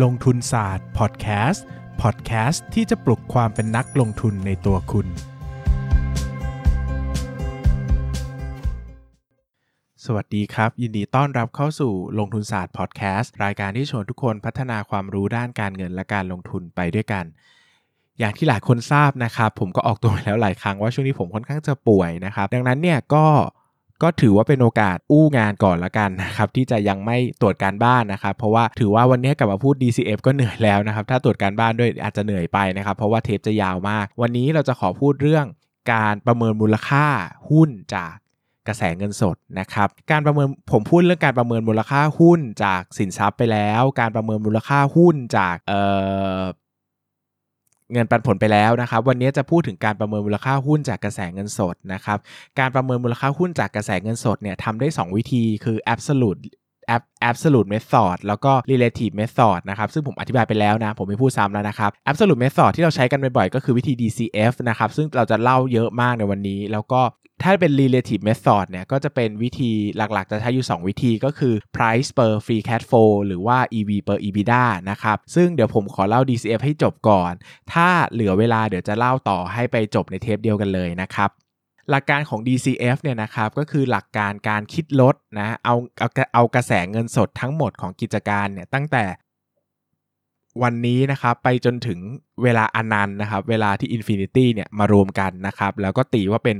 ลงทุนศาสตร์พอดแคสต์พอดแคสต์ที่จะปลุกความเป็นนักลงทุนในตัวคุณ สวัสดีครับ ยินดีต้อนรับเข้าสู่ลงทุนศาสตร์พอดแคสต์รายการที่ชวนทุกคนพัฒนาความรู้ด้านการเงินและการลงทุนไปด้วยกัน อย่างที่หลายคนทราบนะครับ ผมก็ออกตัวไปแล้วหลายครั้งว่าช่วงนี้ผมค่อนข้างจะป่วยนะครับ ดังนั้นเนี่ยก็ ก็ถือว่าเป็นโอกาสอู้งานก่อนละกันนะครับที่จะยังไม่ตรวจการบ้านนะครับเพราะว่าถือว่าวันนี้กลับมาพูด DCF ก็เหนื่อยแล้วนะครับถ้าตรวจการบ้านด้วยอาจจะเหนื่อยไปนะครับเพราะว่าเทปจะยาวมาก วันนี้เราจะขอพูดเรื่องการประเมินมูลค่าหุ้นจากกระแสเงินสดนะครับ การประเมินผมพูดเรื่องการประเมินมูลค่าหุ้นจากสินทรัพย์ไปแล้ว การประเมินมูลค่าหุ้นจากเอ่อ เงินปันผลไปแล้วนะครับ วันนี้จะพูดถึงการประเมินมูลค่าหุ้นจากกระแสเงินสดนะครับ การประเมินมูลค่าหุ้นจากกระแสเงินสดเนี่ยทำได้ 2 วิธีคือ absolute absolute method แล้วก็ relative method นะครับ ซึ่งผมอธิบายไปแล้วนะ ผมไม่พูดซ้ำแล้วนะครับ absolute method ที่เราใช้กันบ่อยๆ ก็คือวิธี DCF นะครับ ซึ่งเราจะเล่าเยอะมากในวันนี้ แล้วก็ ถ้าเป็น relative method เนี่ยก็จะเป็นวิธีหลักๆ จะใช้อยู่ 2 วิธีก็คือ price per free cash flow หรือว่า EV per EBITDA นะครับ ซึ่งเดี๋ยวผมขอเล่า DCF ให้จบก่อน ถ้าเหลือเวลาเดี๋ยวจะเล่าต่อให้ไปจบในเทปเดียวกันเลยนะครับหลักการของ DCF เนี่ยนะครับก็คือหลักการการคิดลดนะเอาเอาเอากระแสเงินสดทั้งหมดของกิจการเนี่ยตั้งแต่วันนี้นะครับไปจนถึงเวลาอนันต์นะครับเวลาที่ Infinity เนี่ยมารวมกันนะครับแล้วก็ตีว่าเป็น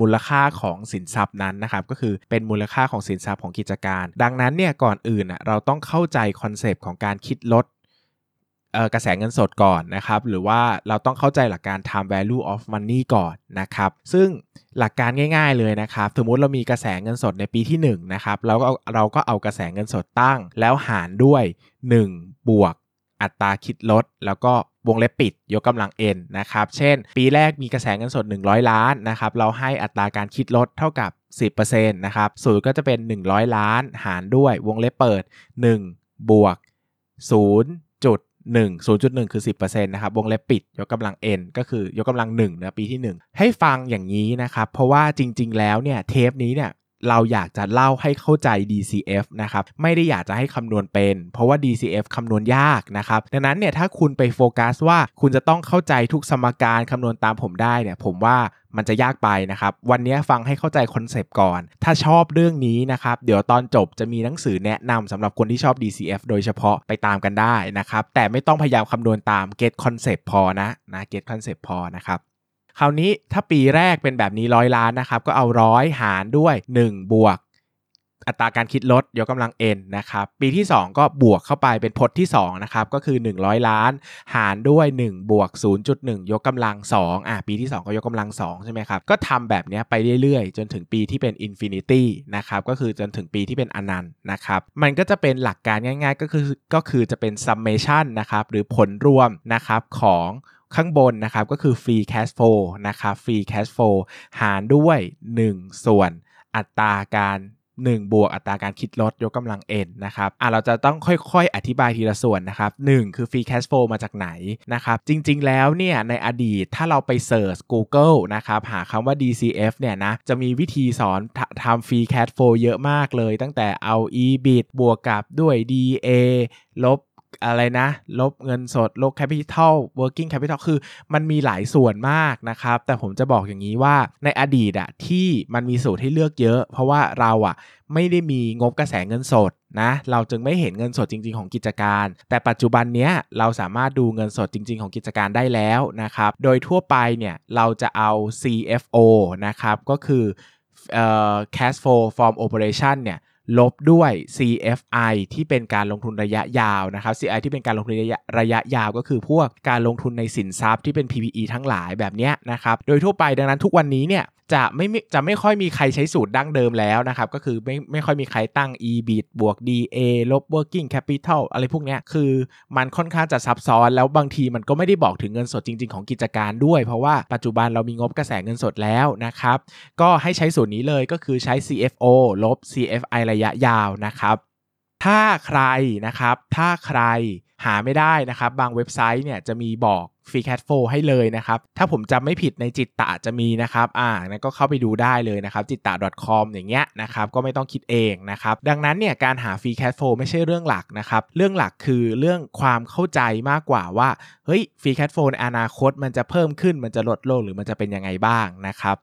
มูลค่าของสินทรัพย์นั้นนะครับก็คือเป็นมูลค่าของสินทรัพย์ของกิจการ ดังนั้นเนี่ยก่อนอื่นเราต้องเข้าใจคอนเซปต์ของการคิดลดกระแสเงินสดก่อนนะครับหรือว่าเราต้องเข้าใจหลักการ time value of money ก่อนนะครับซึ่งหลักการง่ายๆเลยนะครับสมมติเรามีกระแสเงินสดในปีที่1นะครับแล้วก็เราก็เอากระแสเงินสดตั้ง แล้วหารด้วย 1 บวก อัตราคิดลด แล้วก็วงเล็บปิดยกกำลัง n นะครับ เช่น ปีแรกมีกระแสเงินสด 100 ล้านนะครับ เราให้อัตราการคิดลดเท่ากับ 10%นะครับสูตรก็จะเป็น 100 ล้านหารด้วยวงเล็บเปิด 1 บวก 0 จุด1 0.1 คือ 10%นะครับ วงเล็บปิด ยกกำลัง n ก็คือยกกำลัง1นะปีที่ 1 ให้ฟังอย่างนี้นะครับ เพราะว่าจริง ๆ แล้วเนี่ย เทปนี้เนี่ย เราอยากจะเล่าให้เข้าใจ DCF นะครับ ไม่ได้อยากจะให้คำนวณเป็น เพราะว่า DCF คำนวณยากนะครับ ดังนั้นเนี่ยถ้าคุณไปโฟกัสว่าคุณจะต้องเข้าใจทุกสมการคำนวณตามผมได้เนี่ย ผมว่ามันจะยากไปนะครับ วันนี้ฟังให้เข้าใจคอนเซปต์ก่อน ถ้าชอบเรื่องนี้นะครับ เดี๋ยวตอนจบจะมีหนังสือแนะนำสำหรับคนที่ชอบ DCF โดยเฉพาะไปตามกันได้นะครับ แต่ไม่ต้องพยายามคำนวณตาม get concept พอนะนะ get concept พอนะครับ คราวนี้ถ้าปีแรกเป็นแบบนี้ร้อยล้านนะครับ ก็เอาร้อยหารด้วย 1 บวก อัตราการคิดลดยกกำลัง n นะครับ ปีที่ 2 ก็บวกเข้าไปเป็นพจน์ที่2นะครับก็คือ 100 ล้าน หารด้วย 1 บวก 0.1 ยกกำลัง2อะปีที่ 2 ก็ยกกำลัง2ใช่ไหมครับ ก็ทำแบบนี้ไปเรื่อยๆ จนถึงปีที่เป็น Infinity นะครับก็คือจนถึงปีที่เป็นอนันต์นะครับมันก็จะเป็นหลักการง่าย ๆ ก็คือก็คือจะเป็น summation นะครับหรือผลรวมนะครับของ ข้างบนนะครับก็คือ free cash flow นะครับ free cash flow หารด้วย 1 ส่วนอัตราการ1 บวกอัตราการคิดลดยกกำลัง n นะครับอะเราจะต้องค่อยๆ อธิบายทีละส่วนนะครับ 1 คือ free cash flow มาจากไหนนะครับ จริงๆ แล้วเนี่ยในอดีตถ้าเราไปเสิร์ช Google นะครับหาคำว่า DCF เนี่ยนะจะมีวิธีสอนทำ free cash flow เยอะมากเลย ตั้งแต่เอา EBIT บวกกับด้วย DA ลบ อะไรนะ ลบเงินสด ลบแคปิตอล working capital คือมันมีหลายส่วนมากนะครับ แต่ผมจะบอกอย่างนี้ว่าในอดีตอะที่มันมีสูตรให้เลือกเยอะ เพราะว่าเราอะไม่ได้มีงบกระแสเงินสดนะเราจึงไม่เห็นเงินสดจริง ๆ ของกิจการ แต่ปัจจุบันเนี้ยเราสามารถดูเงินสดจริง ๆ ของกิจการได้แล้วนะครับ โดยทั่วไปเนี่ยเราจะเอา CFO นะครับก็คือ cash flow from operation เนี่ย ลบด้วย CFI ที่เป็นการลงทุนระยะยาวนะครับ CI ที่เป็นการลงทุนระยะระยะยาวก็คือพวกการลงทุนในสินทรัพย์ที่เป็น PPE ทั้งหลายแบบนี้นะครับ โดยทั่วไปดังนั้นทุกวันนี้เนี่ยจะไม่จะไม่ค่อยมีใครใช้สูตรดั้งเดิมแล้วนะครับ ก็คือไม่ไม่ค่อยมีใครตั้ง EBIT บวก DA ลบ working capital อะไรพวกนี้คือมันค่อนข้างจะซับซ้อนแล้วบางทีมันก็ไม่ได้บอกถึงเงินสดจริง ๆ ของกิจการด้วย เพราะว่าปัจจุบันเรามีงบกระแสเงินสดแล้วนะครับ ก็ให้ใช้สูตรนี้เลยก็คือใช้ CFO ลบ CFI ระยะยาวนะครับ ถ้าใครนะครับ ถ้าใครหาไม่ได้นะครับ บางเว็บไซต์เนี่ยจะมีบอกฟรีแคทโฟให้เลยนะครับ ถ้าผมจำไม่ผิดในจิตตะจะมีนะครับ อ่านั้นก็เข้าไปดูได้เลยนะครับ จิตตะ .com อย่างเงี้ยนะครับ ก็ไม่ต้องคิดเองนะครับ ดังนั้นเนี่ยการหา free cash flow ไม่ใช่เรื่องหลักนะครับ เรื่องหลักคือเรื่องความเข้าใจมากกว่าว่า เฮ้ย free cash flow ในอนาคตมันจะเพิ่มขึ้น มันจะลดลงหรือมันจะเป็นยังไงบ้างนะครับ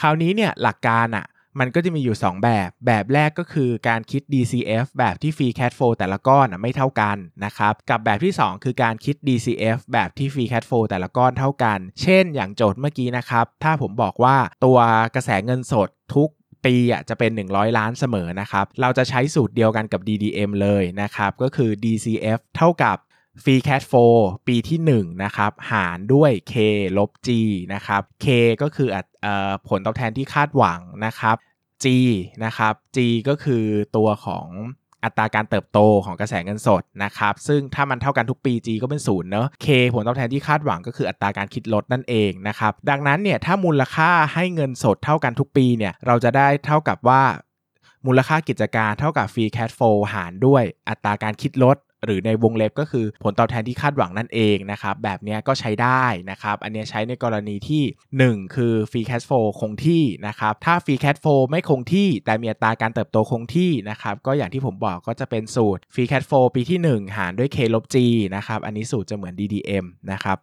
คราวนี้เนี่ยหลักการอะ่ะ มันก็จะมีอยู่ 2 แบบ แบบแรกก็คือการคิด DCF แบบที่ free cash flow แต่ละก้อนไม่เท่ากันนะครับ กับแบบที่ 2 คือการคิด DCF แบบที่ free cash flow แต่ละก้อนเท่ากัน เช่น อย่างโจทย์เมื่อกี้นะครับ ถ้าผมบอกว่าตัวกระแสเงินสดทุกปีอะจะเป็น 100 ล้านเสมอนะครับ เราจะใช้สูตรเดียวกันกับ DDM เลยนะครับ ก็คือ DCF เท่ากับ Free Cash Flow ปีที่ 1 นะครับ หารด้วย K ลบ G นะครับ K ก็คืออผลตอบแทนที่คาดหวังนะครับ G นะครับ G ก็คือตัวของอัตราการเติบโตของกระแสเงินสดนะครับ ซึ่งถ้ามันเท่ากันทุกปี G ก็เป็นศูนย์เนอะ K ผลตอบแทนที่คาดหวังก็คืออัตราการคิดลดนั่นเองนะครับ ดังนั้นเนี่ยถ้ามูลค่าให้เงินสดเท่ากันทุกปีเนี่ยเราจะได้เท่ากับว่ามูลค่ากิจการเท่ากับ Free Cash Flow หารด้วยอัตราการคิดลด หรือในวงเล็บก็คือผลตอบแทนที่คาดหวังนั่นเองนะครับ แบบนี้ก็ใช้ได้นะครับ อันนี้ใช้ในกรณีที่ 1 คือ free cash flow คงที่นะครับ ถ้า free cash flow ไม่คงที่แต่มีอัตราการเติบโตคงที่นะครับ ก็อย่างที่ผมบอกก็จะเป็นสูตร free cash flow ปีที่ 1 หารด้วย k ลบ g นะครับ อันนี้สูตรจะเหมือน DDM นะครับ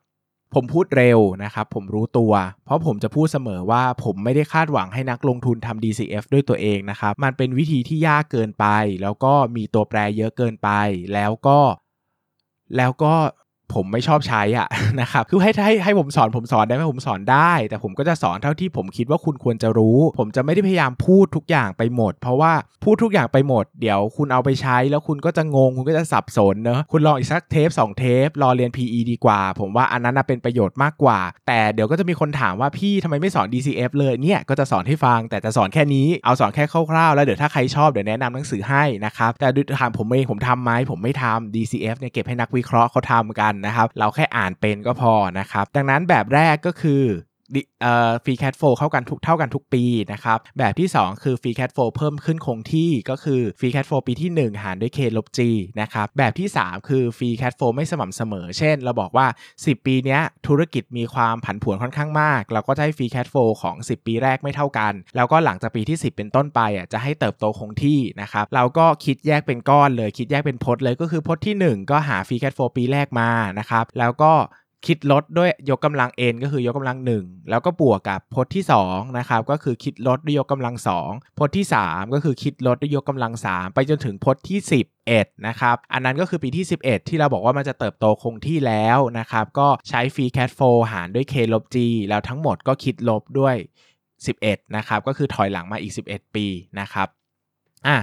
ผมพูดเร็วนะครับผมรู้ตัว เพราะผมจะพูดเสมอว่าผมไม่ได้คาดหวังให้นักลงทุนทำ DCF ด้วยตัวเองนะครับ มันเป็นวิธีที่ยากเกินไป แล้วก็มีตัวแปรเยอะเกินไป แล้วก็ แล้วก็ ผมไม่ชอบใช้อะนะครับคือให้ให้ให้ผมสอนผมสอนได้ไหมผมสอนได้ แต่ผมก็จะสอนเท่าที่ผมคิดว่าคุณควรจะรู้ ผมจะไม่ได้พยายามพูดทุกอย่างไปหมด เพราะว่าพูดทุกอย่างไปหมด เดี๋ยวคุณเอาไปใช้ แล้วคุณก็จะงงคุณก็จะสับสนเนอะคุณลองอีกสักเทป2เทปรอเรียน PE ดีกว่า ผมว่าอันนั้นเป็นประโยชน์มากกว่า แต่เดี๋ยวก็จะมีคนถามว่าพี่ทำไมไม่สอน DCF เลยเนี่ยก็จะสอนให้ฟัง แต่จะสอนแค่นี้เอาสอนแค่คร่าวๆแล้วเดี๋ยวถ้าใครชอบเดี๋ยวแนะนำหนังสือให้นะครับแต่ถามผมเองผมทำไหมผมไม่ทำ DCF เนี่ยเก็บให้นักวิเคราะห์เขาทำกันนะครับ เราแค่อ่านเป็นก็พอนะครับ ดังนั้นแบบแรกก็คือ free cash flow เข้ากันทุกเท่ากันทุกปีนะครับ แบบที่ 2 คือ free cash flow เพิ่มขึ้นคงที่ก็คือ free cash flow ปีที่ 1 หารด้วย k ลบ g นะครับ แบบที่ 3 คือ free cash flow ไม่สม่ำเสมอ เช่น เราบอกว่า 10 ปีนี้ธุรกิจมีความผันผวนค่อนข้างมาก เราก็จะให้ free cash flow ของ 10 ปีแรกไม่เท่ากัน แล้วก็หลังจากปีที่ 10 เป็นต้นไปอะจะให้เติบโตคงที่นะครับเราก็คิดแยกเป็นก้อนเลยคิดแยกเป็นพจน์เลยก็คือพจน์ที่ 1 ก็หา free cash flow ปีแรกมานะครับแล้วก็ คิดลดด้วยยกกำลัง n ก็คือยกกำลัง 1 แล้วก็บวกกับพจน์ที่2นะครับก็คือคิดลดด้วยยกกำลัง 2พจน์ที่ 3 ก็คือคิดลดด้วยยกกำลัง 3 ไปจนถึงพจน์ที่11นะครับอันนั้นก็คือปีที่ 11 ที่เราบอกว่ามันจะเติบโตคงที่แล้วนะครับก็ใช้ free cash flow หารด้วย k ลบ g แล้วทั้งหมดก็คิดลดด้วย 11นะครับก็คือถอยหลังมาอีก 11 ปีนะครับอะ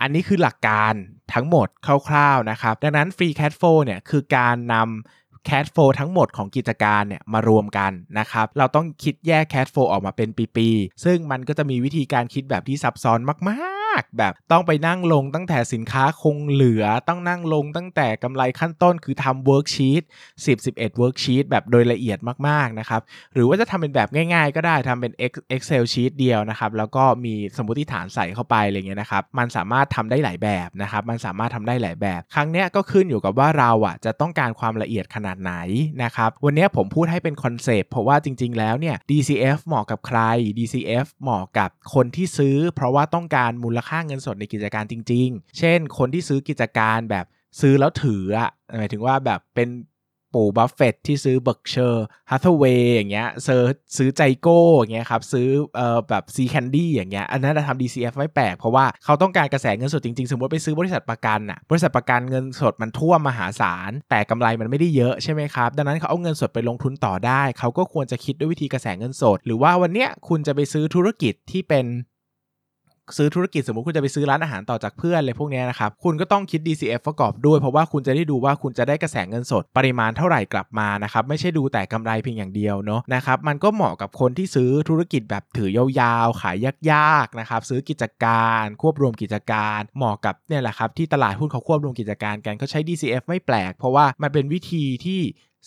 อันนี้คือหลักการทั้งหมดคร่าวๆนะครับดังนั้น free cash flow เนี่ยคือการนำ cash flow ทั้งหมดของกิจการเนี่ยมารวมกันนะครับ เราต้องคิดแยก cash flow ออกมาเป็นปี ๆ ซึ่งมันก็จะมีวิธีการคิดแบบที่ซับซ้อนมาก ๆแบบต้องไปนั่งลงตั้งแต่สินค้าคงเหลือต้องนั่งลงตั้งแต่กำไรขั้นต้นคือทำ worksheet 10 11 worksheet แบบโดยละเอียดมากๆนะครับหรือว่าจะทำเป็นแบบง่ายๆ ก็ได้ทำเป็น Excel sheet เดียวนะครับแล้วก็มีสมมติฐานใส่เข้าไปอะไรเงี้ยนะครับมันสามารถทำได้หลายแบบนะครับมันสามารถทำได้หลายแบบ ครั้งเนี้ยก็ขึ้นอยู่กับว่าเราอะจะต้องการความละเอียดขนาดไหนนะครับวันนี้ผมพูดให้เป็นคอนเซปต์เพราะว่าจริง ๆ แล้วเนี่ย DCF เหมาะกับใคร DCF เหมาะกับคนที่ซื้อ เพราะว่าต้องการมูลค่าเงินสดในกิจการจริง ๆ เช่น คนที่ซื้อกิจการแบบซื้อแล้วถืออะหมายถึงว่าแบบเป็นปู่บัฟเฟตต์ที่ซื้อ Berkshire Hathaway อย่างเงี้ยซื้อซื้อ GEICO อย่างเงี้ยครับซื้อเอ่อแบบ See's Candies อย่างเงี้ยอันนั้นจะทำ DCF ไม่แปลก เพราะว่าเขาต้องการกระแสเงินสดจริง ๆ สมมติไปซื้อบริษัทประกันอะบริษัทประกันเงินสดมันท่วมมหาศาล แต่กำไรมันไม่ได้เยอะใช่ไหมครับ ดังนั้นเขาเอาเงินสดไปลงทุนต่อได้ เขาก็ควรจะคิดด้วยวิธีกระแสเงินสด หรือว่าวันเนี้ยคุณจะไปซื้อธุรกิจที่เป็น ซื้อธุรกิจสมมติคุณจะไปซื้อร้านอาหารต่อจากเพื่อนเลยพวกนี้นะครับคุณก็ต้องคิด DCF ประกอบด้วย เพราะว่าคุณจะได้ดูว่าคุณจะได้กระแสเงินสดปริมาณเท่าไหร่กลับมานะครับไม่ใช่ดูแต่กำไรเพียงอย่างเดียวเนาะนะครับมันก็เหมาะกับคนที่ซื้อธุรกิจแบบถือยาวๆ ขายยากๆนะครับซื้อกิจการควบรวมกิจการ เหมาะกับเนี่ยแหละครับที่ตลาดหุ้นเขาควบรวมกิจการกันเขาใช้ DCF ไม่แปลก เพราะว่ามันเป็นวิธีที่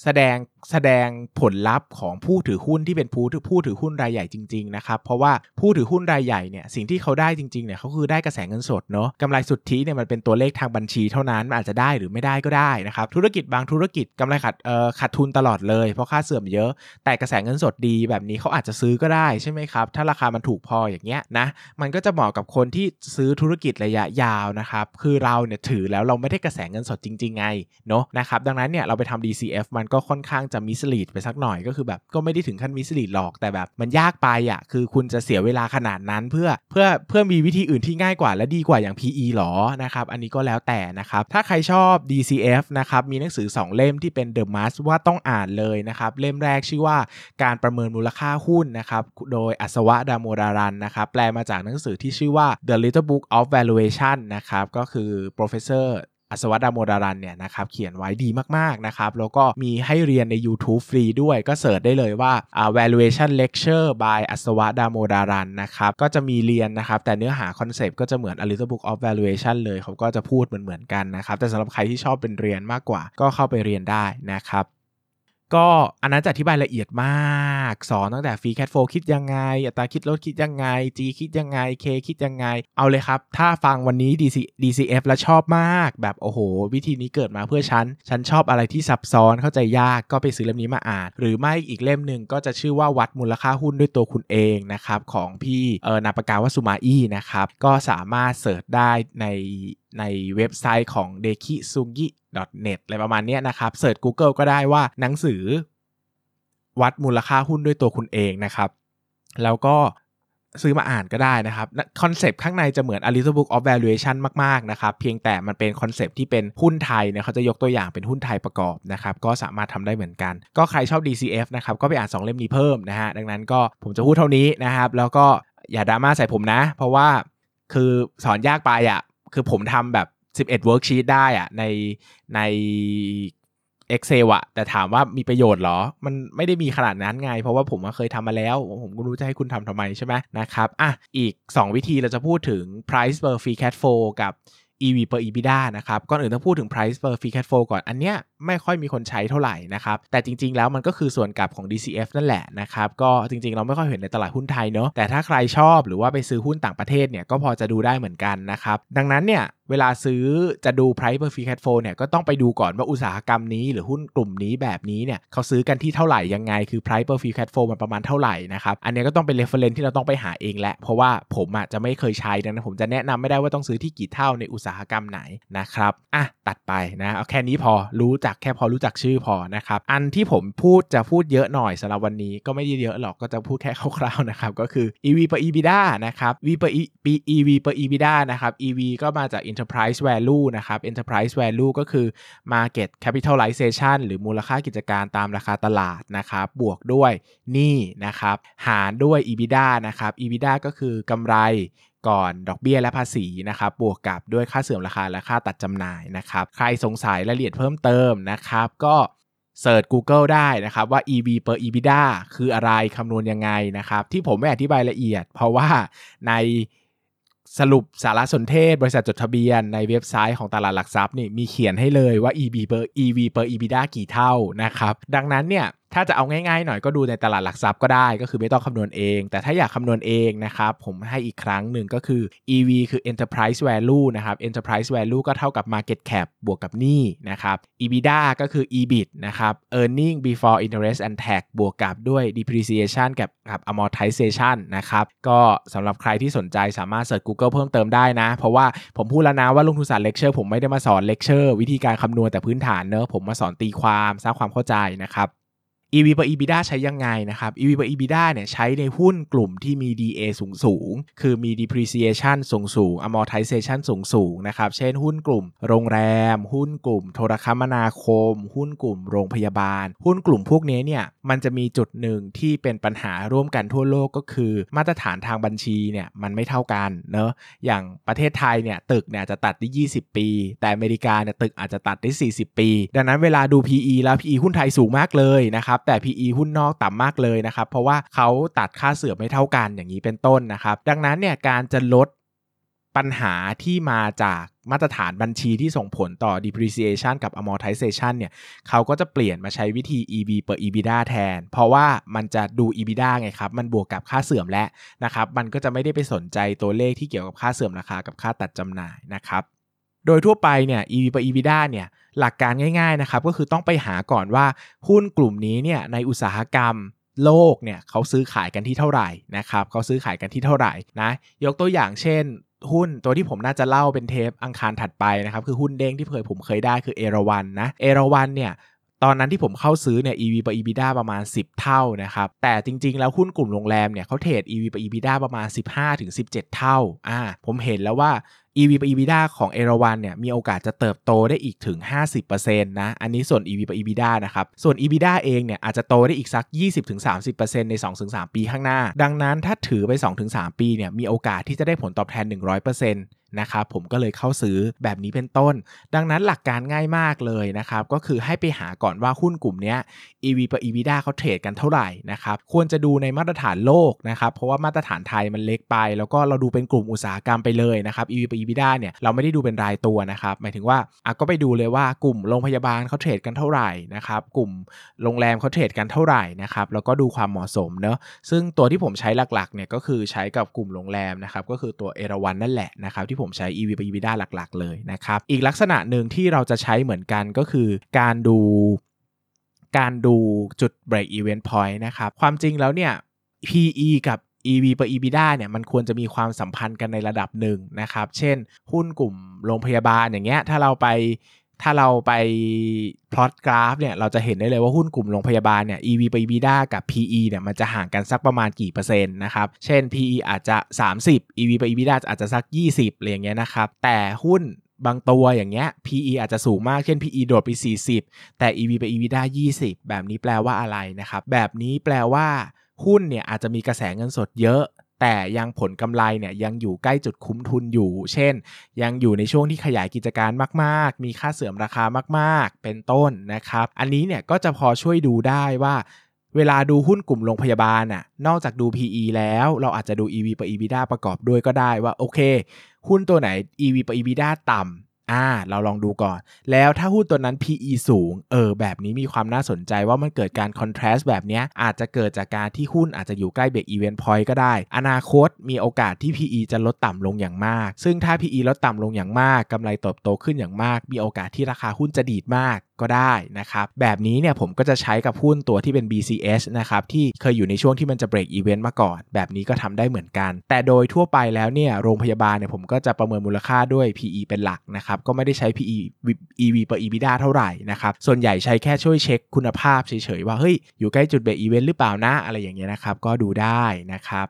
แสดงแสดงผลลัพธ์ของผู้ถือหุ้นที่เป็นผู้ถือผู้ถือหุ้นรายใหญ่จริงๆนะครับเพราะว่าผู้ถือหุ้นรายใหญ่เนี่ยสิ่งที่เขาได้จริงๆเนี่ยเขาคือได้กระแสเงินสดเนาะกำไรสุทธิเนี่ยมันเป็นตัวเลขทางบัญชีเท่านั้นมันอาจจะได้หรือไม่ได้ก็ได้นะครับธุรกิจบางธุรกิจกำไรขาดเอ่อขาดทุนตลอดเลยเพราะค่าเสื่อมเยอะ แต่กระแสเงินสดดีแบบนี้เขาอาจจะซื้อก็ได้ใช่ไหมครับถ้าราคามันถูกพออย่างเงี้ยนะมันก็จะเหมาะกับคนที่ซื้อธุรกิจระยะยาวนะครับคือเราเนี่ยถือแล้วเราไม่ได้กระแสเงินสดจริง ๆ ไงเนาะนะครับดังนั้นเนี่ยเราไปทำ DCF มันก็ค่อนข้างจะมิสลีดไปสักหน่อยก็คือแบบก็ไม่ได้ถึงขั้นมิสลีดหรอกแต่แบบมันยากไปอะคือคุณจะเสียเวลาขนาดนั้นเพื่อเพื่อเพื่อมีวิธีอื่นที่ง่ายกว่าและดีกว่าอย่าง PE หรอนะครับอันนี้ก็แล้วแต่นะครับถ้าใครชอบ DCF นะครับมีหนังสือ 2 เล่มที่เป็น the must ว่าต้องอ่านเลยนะครับเล่มแรกชื่อว่าการประเมินมูลค่าหุ้นนะครับโดย Aswath Damodaran นะครับแปลมาจากหนังสือที่ชื่อว่า The Little Book of Valuation นะครับก็คือ professor Aswath Damodaran เนี่ยนะครับเขียนไว้ดีมากๆนะครับแล้วก็มีให้เรียนใน YouTube ฟรีด้วยก็ search ได้เลยว่า valuation lecture by Aswath Damodaran นะครับก็จะมีเรียนนะครับแต่เนื้อหาคอนเซปต์ก็จะเหมือน A Little Book of Valuation เลยเขาก็จะพูดเหมือนๆกันนะครับแต่สำหรับใครที่ชอบเป็นเรียนมากกว่าก็เข้าไปเรียนได้นะครับ ก็อันนั้นจะอธิบายละเอียดมาก สอนตั้งแต่ free cash flow คิดยังไง อัตราคิดลดคิดยังไง G คิดยังไง K คิดยังไง เอาเลยครับ ถ้าฟังวันนี้ DC DCF แล้วชอบมาก แบบโอ้โห วิธีนี้เกิดมาเพื่อฉัน ฉันชอบอะไรที่ซับซ้อนเข้าใจยากก็ไปซื้อเล่มนี้มาอ่าน หรือไม่อีกเล่มหนึ่งก็จะชื่อว่าวัดมูลค่าหุ้นด้วยตัวคุณเองนะครับของพี่เออนามปากกาสุมาอี้นะครับก็สามารถ search ได้ใน ในเว็บไซต์ของเดคิซุงิ .net อะไรประมาณนี้นะครับ search Google ก็ได้ว่าหนังสือ วัดมูลค่าหุ้นด้วยตัวคุณเองนะครับ แล้วก็ซื้อมาอ่านก็ได้นะครับคอนเซปต์ข้างในจะเหมือน a little book of valuation มาก ๆ นะครับ เพียงแต่มันเป็นคอนเซปต์ที่เป็นหุ้นไทยเนี่ยเขาจะยกตัวอย่างเป็นหุ้นไทยประกอบนะครับ ก็สามารถทำได้เหมือนกัน ก็ใครชอบ DCF นะครับ ก็ไปอ่าน 2 เล่มนี้เพิ่มนะฮะ ดังนั้นก็ผมจะพูดเท่านี้นะครับ แล้วก็อย่าดราม่าใส่ผมนะ เพราะว่าคือสอนยากไปอะ คือผมทำแบบ 11 worksheet ได้อะในใน Excel อะแต่ถามว่ามีประโยชน์หรอ มันไม่ได้มีขนาดนั้นไง เพราะว่าผมเคยทำมาแล้ว ผมก็รู้จะให้คุณทำทำไมใช่ไหมนะครับ อะ อีก 2 วิธีเราจะพูดถึง price per free cash flow กับ EV per EBITDA นะครับก่อนอื่นต้องพูดถึง price per free cash flow ก่อนอันเนี้ยไม่ค่อยมีคนใช้เท่าไหร่นะครับแต่จริง ๆ แล้วมันก็คือส่วนกลับของ DCF นั่นแหละนะครับก็จริง ๆ เราไม่ค่อยเห็นในตลาดหุ้นไทยเนาะแต่ถ้าใครชอบหรือว่าไปซื้อหุ้นต่างประเทศเนี่ยก็พอจะดูได้เหมือนกันนะครับดังนั้นเนี่ย เวลาซื้อจะดู price per free cash flow เนี่ยก็ต้องไปดูก่อนว่าอุตสาหกรรมนี้หรือหุ้นกลุ่มนี้แบบนี้เนี่ยเขาซื้อกันที่เท่าไหร่ยังไงคือ price per free cash flow มันประมาณเท่าไหร่นะครับอันนี้ก็ต้องเป็น reference ที่เราต้องไปหาเองแหละเพราะว่าผมอะจะไม่เคยใช้ดังนั้นผมจะแนะนำไม่ได้ว่าต้องซื้อที่กี่เท่าในอุตสาหกรรมไหนนะครับอะตัดไปนะเอาแค่นี้พอรู้จักแค่พอรู้จักชื่อพอนะครับอันที่ผมพูดจะพูดเยอะหน่อยสำหรับวันนี้ก็ไม่ได้เยอะหรอกก็จะพูดแค่คร่าวๆนะครับก็คือ EV per EBITDA นะครับ V per EV per EBITDA นะครับ EV ก็มาจาก Enterprise Value นะครับ Enterprise Value ก็คือ Market Capitalization หรือมูลค่ากิจการตามราคาตลาดนะครับ บวกด้วยหนี้นะครับ หารด้วย EBITDA นะครับ EBITDA ก็คือกำไรก่อนดอกเบี้ยและภาษีนะครับ บวกกับด้วยค่าเสื่อมราคาและค่าตัดจำหน่ายนะครับ ใครสงสัยรายละเอียดเพิ่มเติมนะครับ ก็เสิร์ช Google ได้นะครับว่า EV per EBITDA คืออะไรคำนวณยังไงนะครับ ที่ผมไม่อธิบายละเอียด เพราะว่าใน สรุปสารสนเทศ บริษัทจดทะเบียนในเว็บไซต์ของตลาดหลักทรัพย์นี่มีเขียนให้เลยว่า EB per EV per EBITDA กี่เท่านะครับ ดังนั้นเนี่ย ถ้าจะเอาง่ายๆหน่อยก็ดูในตลาดหลักทรัพย์ก็ได้ก็คือไม่ต้องคำนวณเอง แต่ถ้าอยากคำนวณเองนะครับผมให้อีกครั้งหนึ่งก็คือ EV คือ enterprise value นะครับ enterprise value ก็เท่ากับ market cap บวกกับหนี้นะครับ EBITDA ก็คือ EBIT นะครับ earning before interest and tax บวกกับด้วย depreciation กับกับ amortization นะครับก็สำหรับใครที่สนใจสามารถ search Google เพิ่มเติมได้นะ เพราะว่าผมพูดแล้วนะว่าลงทุนศาสตร์เลคเชอร์ผมไม่ได้มาสอนเลคเชอร์วิธีการคำนวณแต่พื้นฐานเนอะผมมาสอนตีความสร้างความเข้าใจนะครับ EV per EBITDA ใช้ยังไงนะครับ EV per EBITDA เนี่ยใช้ในหุ้นกลุ่มที่มี DA สูงสูง คือมี depreciation สูงสูง amortization สูงสูงนะครับ เช่นหุ้นกลุ่มโรงแรม หุ้นกลุ่มโทรคมนาคม หุ้นกลุ่มโรงพยาบาล หุ้นกลุ่มพวกนี้เนี่ยมันจะมีจุดหนึ่งที่เป็นปัญหาร่วมกันทั่วโลกก็คือ มาตรฐานทางบัญชีเนี่ยมันไม่เท่ากันเนอะอย่างประเทศไทยเนี่ยตึกเนี่ยจะตัดได้ 20 ปี แต่อเมริกาเนี่ยตึกอาจจะตัดได้ 40 ปี ดังนั้นเวลาดู PE แล้ว PE หุ้นไทยสูงมากเลยนะครับแต่ PE หุ้นนอกต่ำมากเลยนะครับ เพราะว่าเขาตัดค่าเสื่อมไม่เท่ากันอย่างนี้เป็นต้นนะครับ ดังนั้นเนี่ยการจะลดปัญหาที่มาจากมาตรฐานบัญชีที่ส่งผลต่อ depreciation กับ amortization เนี่ยเขาก็จะเปลี่ยนมาใช้วิธี EV per EBITDA แทน เพราะว่ามันจะดู EBITDA ไงครับ มันบวกกับค่าเสื่อมและนะครับ มันก็จะไม่ได้ไปสนใจตัวเลขที่เกี่ยวกับค่าเสื่อมราคากับค่าตัดจำหน่ายนะครับ โดยทั่วไปเนี่ย EV per EBITDA เนี่ย หลักการง่ายๆนะครับก็คือต้องไปหาก่อนว่าหุ้นกลุ่มนี้เนี่ยในอุตสาหกรรมโลกเนี่ยเขาซื้อขายกันที่เท่าไหร่นะครับเขาซื้อขายกันที่เท่าไหร่นะยกตัวอย่างเช่น หุ้นตัวที่ผมน่าจะเล่าเป็นเทปอังคารถัดไปนะครับคือหุ้นเด้งที่เคยผมเคยได้คือเอราวันนะเอราวันเนี่ย ตอนนั้นที่ผมเข้าซื้อเนี่ย EV ต่อ EBITDA ประมาณ 10 เท่านะครับ แต่จริง ๆ แล้วหุ้นกลุ่มโรงแรมเนี่ยเขาเทรด EV ต่อ EBITDA ประมาณ 15-17 เท่า อ่า ผมเห็นแล้วว่า EV ต่อ EBITDA ของเอราวันเนี่ยมีโอกาสจะเติบโตได้อีกถึง 50%นะ อันนี้ส่วน EV ต่อ EBITDA นะครับ ส่วน EBITDA เองเนี่ยอาจจะโตได้อีกสัก 20-30%ใน 2-3 ปีข้างหน้า ดังนั้นถ้าถือไป 2-3 ปีเนี่ยมีโอกาสที่จะได้ผลตอบแทน 100% นะครับผมก็เลยเข้าซื้อแบบนี้เป็นต้น ดังนั้นหลักการง่ายมากเลยนะครับก็คือให้ไปหาก่อนว่าหุ้นกลุ่มนี้ EV ต่อ EBITDA เขาเทรดกันเท่าไหร่นะครับควรจะดูในมาตรฐานโลกนะครับเพราะว่ามาตรฐานไทยมันเล็กไป แล้วก็เราดูเป็นกลุ่มอุตสาหกรรมไปเลยนะครับ EV ต่อ EBITDA เนี่ยเราไม่ได้ดูเป็นรายตัวนะครับหมายถึงว่าอะก็ไปดูเลยว่ากลุ่มโรงพยาบาลเขาเทรดกันเท่าไหร่นะครับกลุ่มโรงแรมเขาเทรดกันเท่าไหร่นะครับแล้วก็ดูความเหมาะสมเนาะซึ่งตัวที่ผมใช้หลักๆเนี่ยก็คือใช้กับกลุ่มโรงแรมนะครับก็คือตัวเอราวันนั่นแหละนะครับที่ผมใช้ EV ไป EBITDA หลัก ๆ เลยนะครับ อีกลักษณะหนึ่งที่เราจะใช้เหมือนกันก็คือการดูการดูจุด break Event point นะครับ ความจริงแล้วเนี่ย PE กับ EV ไป EBITDA เนี่ยมันควรจะมีความสัมพันธ์กันในระดับหนึ่งนะครับ เช่น หุ้นกลุ่มโรงพยาบาลอย่างเงี้ยถ้าเราไป ถ้าเราไปพลอตกราฟเนี่ยเราจะเห็นได้เลยว่าหุ้นกลุ่มโรงพยาบาลเนี่ย EV per EBITDA กับ PE เนี่ยมันจะห่างกันสักประมาณกี่เปอร์เซ็นต์นะครับ เช่น PE อาจจะ 30 EV per EBITDA อาจจะสัก 20อะไรอย่างเงี้ยนะครับ แต่หุ้นบางตัวอย่างเงี้ย PE อาจจะสูงมาก เช่น PE โดดไป 40 แต่ EV ไป EBITDA 20 แบบนี้แปลว่าอะไรนะครับ แบบนี้แปลว่าหุ้นเนี่ยอาจจะมีกระแสเงินสดเยอะ แต่ยังผลกำไรเนี่ยยังอยู่ใกล้จุดคุ้มทุนอยู่ เช่น ยังอยู่ในช่วงที่ขยายกิจการมาก ๆ มีค่าเสื่อมราคามาก ๆ เป็นต้นนะครับ อันนี้เนี่ยก็จะพอช่วยดูได้ว่าเวลาดูหุ้นกลุ่มโรงพยาบาลน่ะ นอกจากดู PE แล้วเราอาจจะดู EV ประ EBITDA ประกอบด้วยก็ได้ว่า โอเค หุ้นตัวไหน EV ประ EBITDA ต่ำ อ่า เราลองดูก่อน แล้วถ้าหุ้นตัวนั้น PE สูง เออ แบบนี้มีความน่าสนใจว่ามันเกิดการ contrast แบบนี้อาจจะเกิดจากการที่หุ้นอาจจะอยู่ใกล้เบรก event point ก็ได้ อนาคตมีโอกาสที่ PE จะลดต่ำลงอย่างมาก ซึ่งถ้า PE ลดต่ำลงอย่างมากกำไรเติบโตขึ้นอย่างมาก มีโอกาสที่ราคาหุ้นจะดีดมาก ก็ได้นะครับ แบบนี้เนี่ยผมก็จะใช้กับหุ้นตัวที่เป็น BCH นะครับที่เคยอยู่ในช่วงที่มันจะ break even มาก่อน แบบนี้ก็ทำได้เหมือนกัน แต่โดยทั่วไปแล้วเนี่ยโรงพยาบาลเนี่ยผมก็จะประเมินมูลค่าด้วย PE เป็นหลักนะครับก็ไม่ได้ใช้ PE EV ต่อ EBITDA เท่าไหร่นะครับส่วนใหญ่ใช้แค่ช่วยเช็คคุณภาพเฉยๆว่าเฮ้ยอยู่ใกล้จุด break even หรือเปล่านะอะไรอย่างเงี้ยนะครับก็ดูได้นะครับ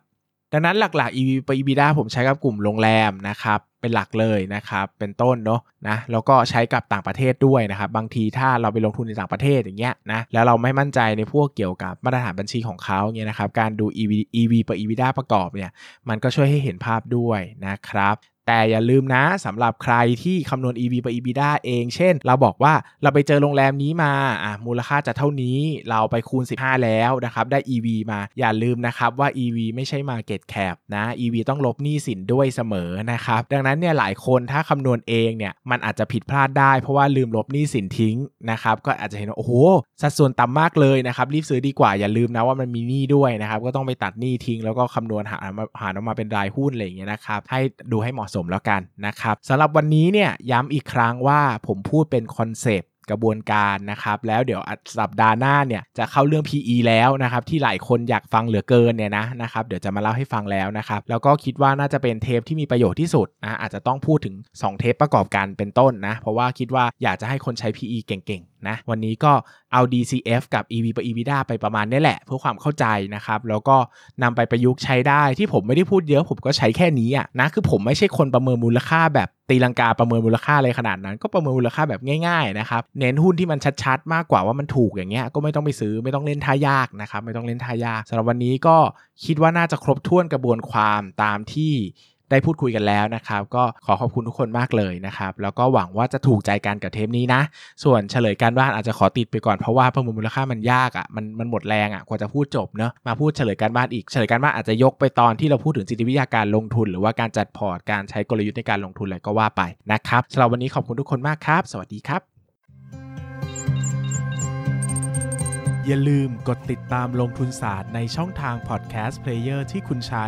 ดังนั้นหลักๆ EV by EBITDA ผมใช้กับกลุ่มโรงแรมนะครับ เป็นหลักเลยนะครับ เป็นต้นเนาะนะ แล้วก็ใช้กับต่างประเทศด้วยนะครับ บางทีถ้าเราไปลงทุนในต่างประเทศอย่างเงี้ยนะ แล้วเราไม่มั่นใจในพวกเกี่ยวกับมาตรฐานบัญชีของเขาเงี้ยนะครับ การดู EV EV ไป EBITDA ประกอบเนี่ย มันก็ช่วยให้เห็นภาพด้วยนะครับ แต่อย่าลืมนะสำหรับใครที่คำนวณ EV ต่อ EBITDA เอง เช่น เราบอกว่าเราไปเจอโรงแรมนี้มาอะมูลค่าจะเท่านี้เราไปคูณ 15 แล้วนะครับ ได้ EV มาอย่าลืมนะครับว่า EV ไม่ใช่ Market Cap นะ EV ต้องลบหนี้สินด้วยเสมอนะครับ ดังนั้นเนี่ยหลายคนถ้าคำนวณเองเนี่ยมันอาจจะผิดพลาดได้เพราะว่าลืมลบหนี้สินทิ้งนะครับก็อาจจะเห็นว่าโอ้โหสัดส่วนต่ำมากเลยนะครับรีบซื้อดีกว่าอย่าลืมนะว่ามันมีหนี้ด้วยนะครับก็ต้องไปตัดหนี้ทิ้งแล้วก็คำนวณหาหาออกมาเป็นรายหุ้นอะไรอย่างเงี้ยนะครับให้ดูให้เหมาะสมแล้วกันนะครับสำหรับวันนี้เนี่ยย้ำอีกครั้งว่าผมพูดเป็นคอนเซปต์กระบวนการนะครับแล้วเดี๋ยวสัปดาห์หน้าเนี่ยจะเข้าเรื่อง PE แล้วนะครับที่หลายคนอยากฟังเหลือเกินเนี่ยนะนะครับเดี๋ยวจะมาเล่าให้ฟังแล้วนะครับแล้วก็คิดว่าน่าจะเป็นเทปที่มีประโยชน์ที่สุดนะอาจจะต้องพูดถึง 2 เทปประกอบกันเป็นต้นนะเพราะว่าคิดว่าอยากจะให้คนใช้ PE เก่ง นะวันนี้ก็เอา DCF กับ EV ไป EBITDA ไปประมาณนี้แหละ เพื่อความเข้าใจนะครับ แล้วก็นำไปประยุกต์ใช้ได้ที่ผมไม่ได้พูดเยอะผมก็ใช้แค่นี้อะนะคือผมไม่ใช่คนประเมินมูลค่าแบบตีลังกาประเมินมูลค่าอะไรขนาดนั้น ก็ประเมินมูลค่าแบบง่ายๆนะครับเน้นหุ้นที่มันชัดๆ มากกว่าว่ามันถูกอย่างเงี้ยก็ไม่ต้องไปซื้อไม่ต้องเล่นท่ายากนะครับไม่ต้องเล่นท่ายากสำหรับวันนี้ก็คิดว่าน่าจะครบถ้วนกระบวนความตามที่ ได้พูดคุยกันแล้วนะครับ ก็ขอขอบคุณทุกคนมากเลยนะครับ แล้วก็หวังว่าจะถูกใจกันกับเทปนี้นะ ส่วนเฉลยการบ้านอาจจะขอติดไปก่อนเพราะว่าประเมินมูลค่ามันยากอะ่ะมันมันหมดแรงอะ่ะกว่าจะพูดจบเนอะมาพูดเฉลยการบ้านอีกเฉลยการบ้านอาจจะยกไปตอนที่เราพูดถึงจิตวิทยาการลงทุน หรือว่าการจัดพอร์ตการใช้กลยุทธ์ในการลงทุนอะไรก็ว่าไปนะครับสำหรับวันนี้ขอบคุณทุกคนมากครับ สวัสดีครับ อย่าลืมกดติดตามลงทุนศาสตร์ในช่องทาง podcast player ที่คุณใช้